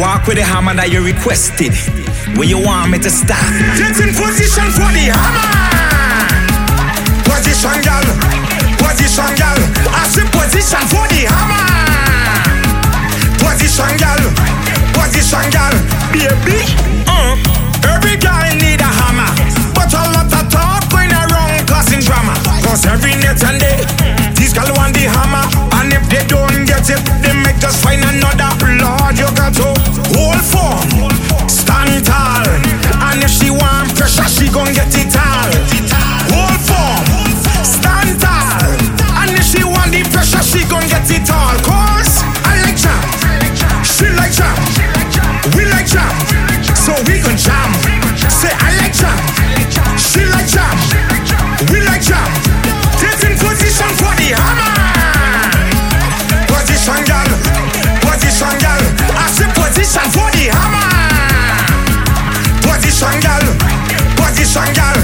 Walk with the hammer that you requested. Where you want me to start? Get in position for the hammer. Position, girl. Position, girl. I see position for the hammer. Position, girl. Position, girl. Baby. Uh. frequent jam. Say I like jam. She like jam. We like jam. Get in position for the hammer. Position, girl. Position, girl. I say position for the hammer. Position, girl. Position, girl.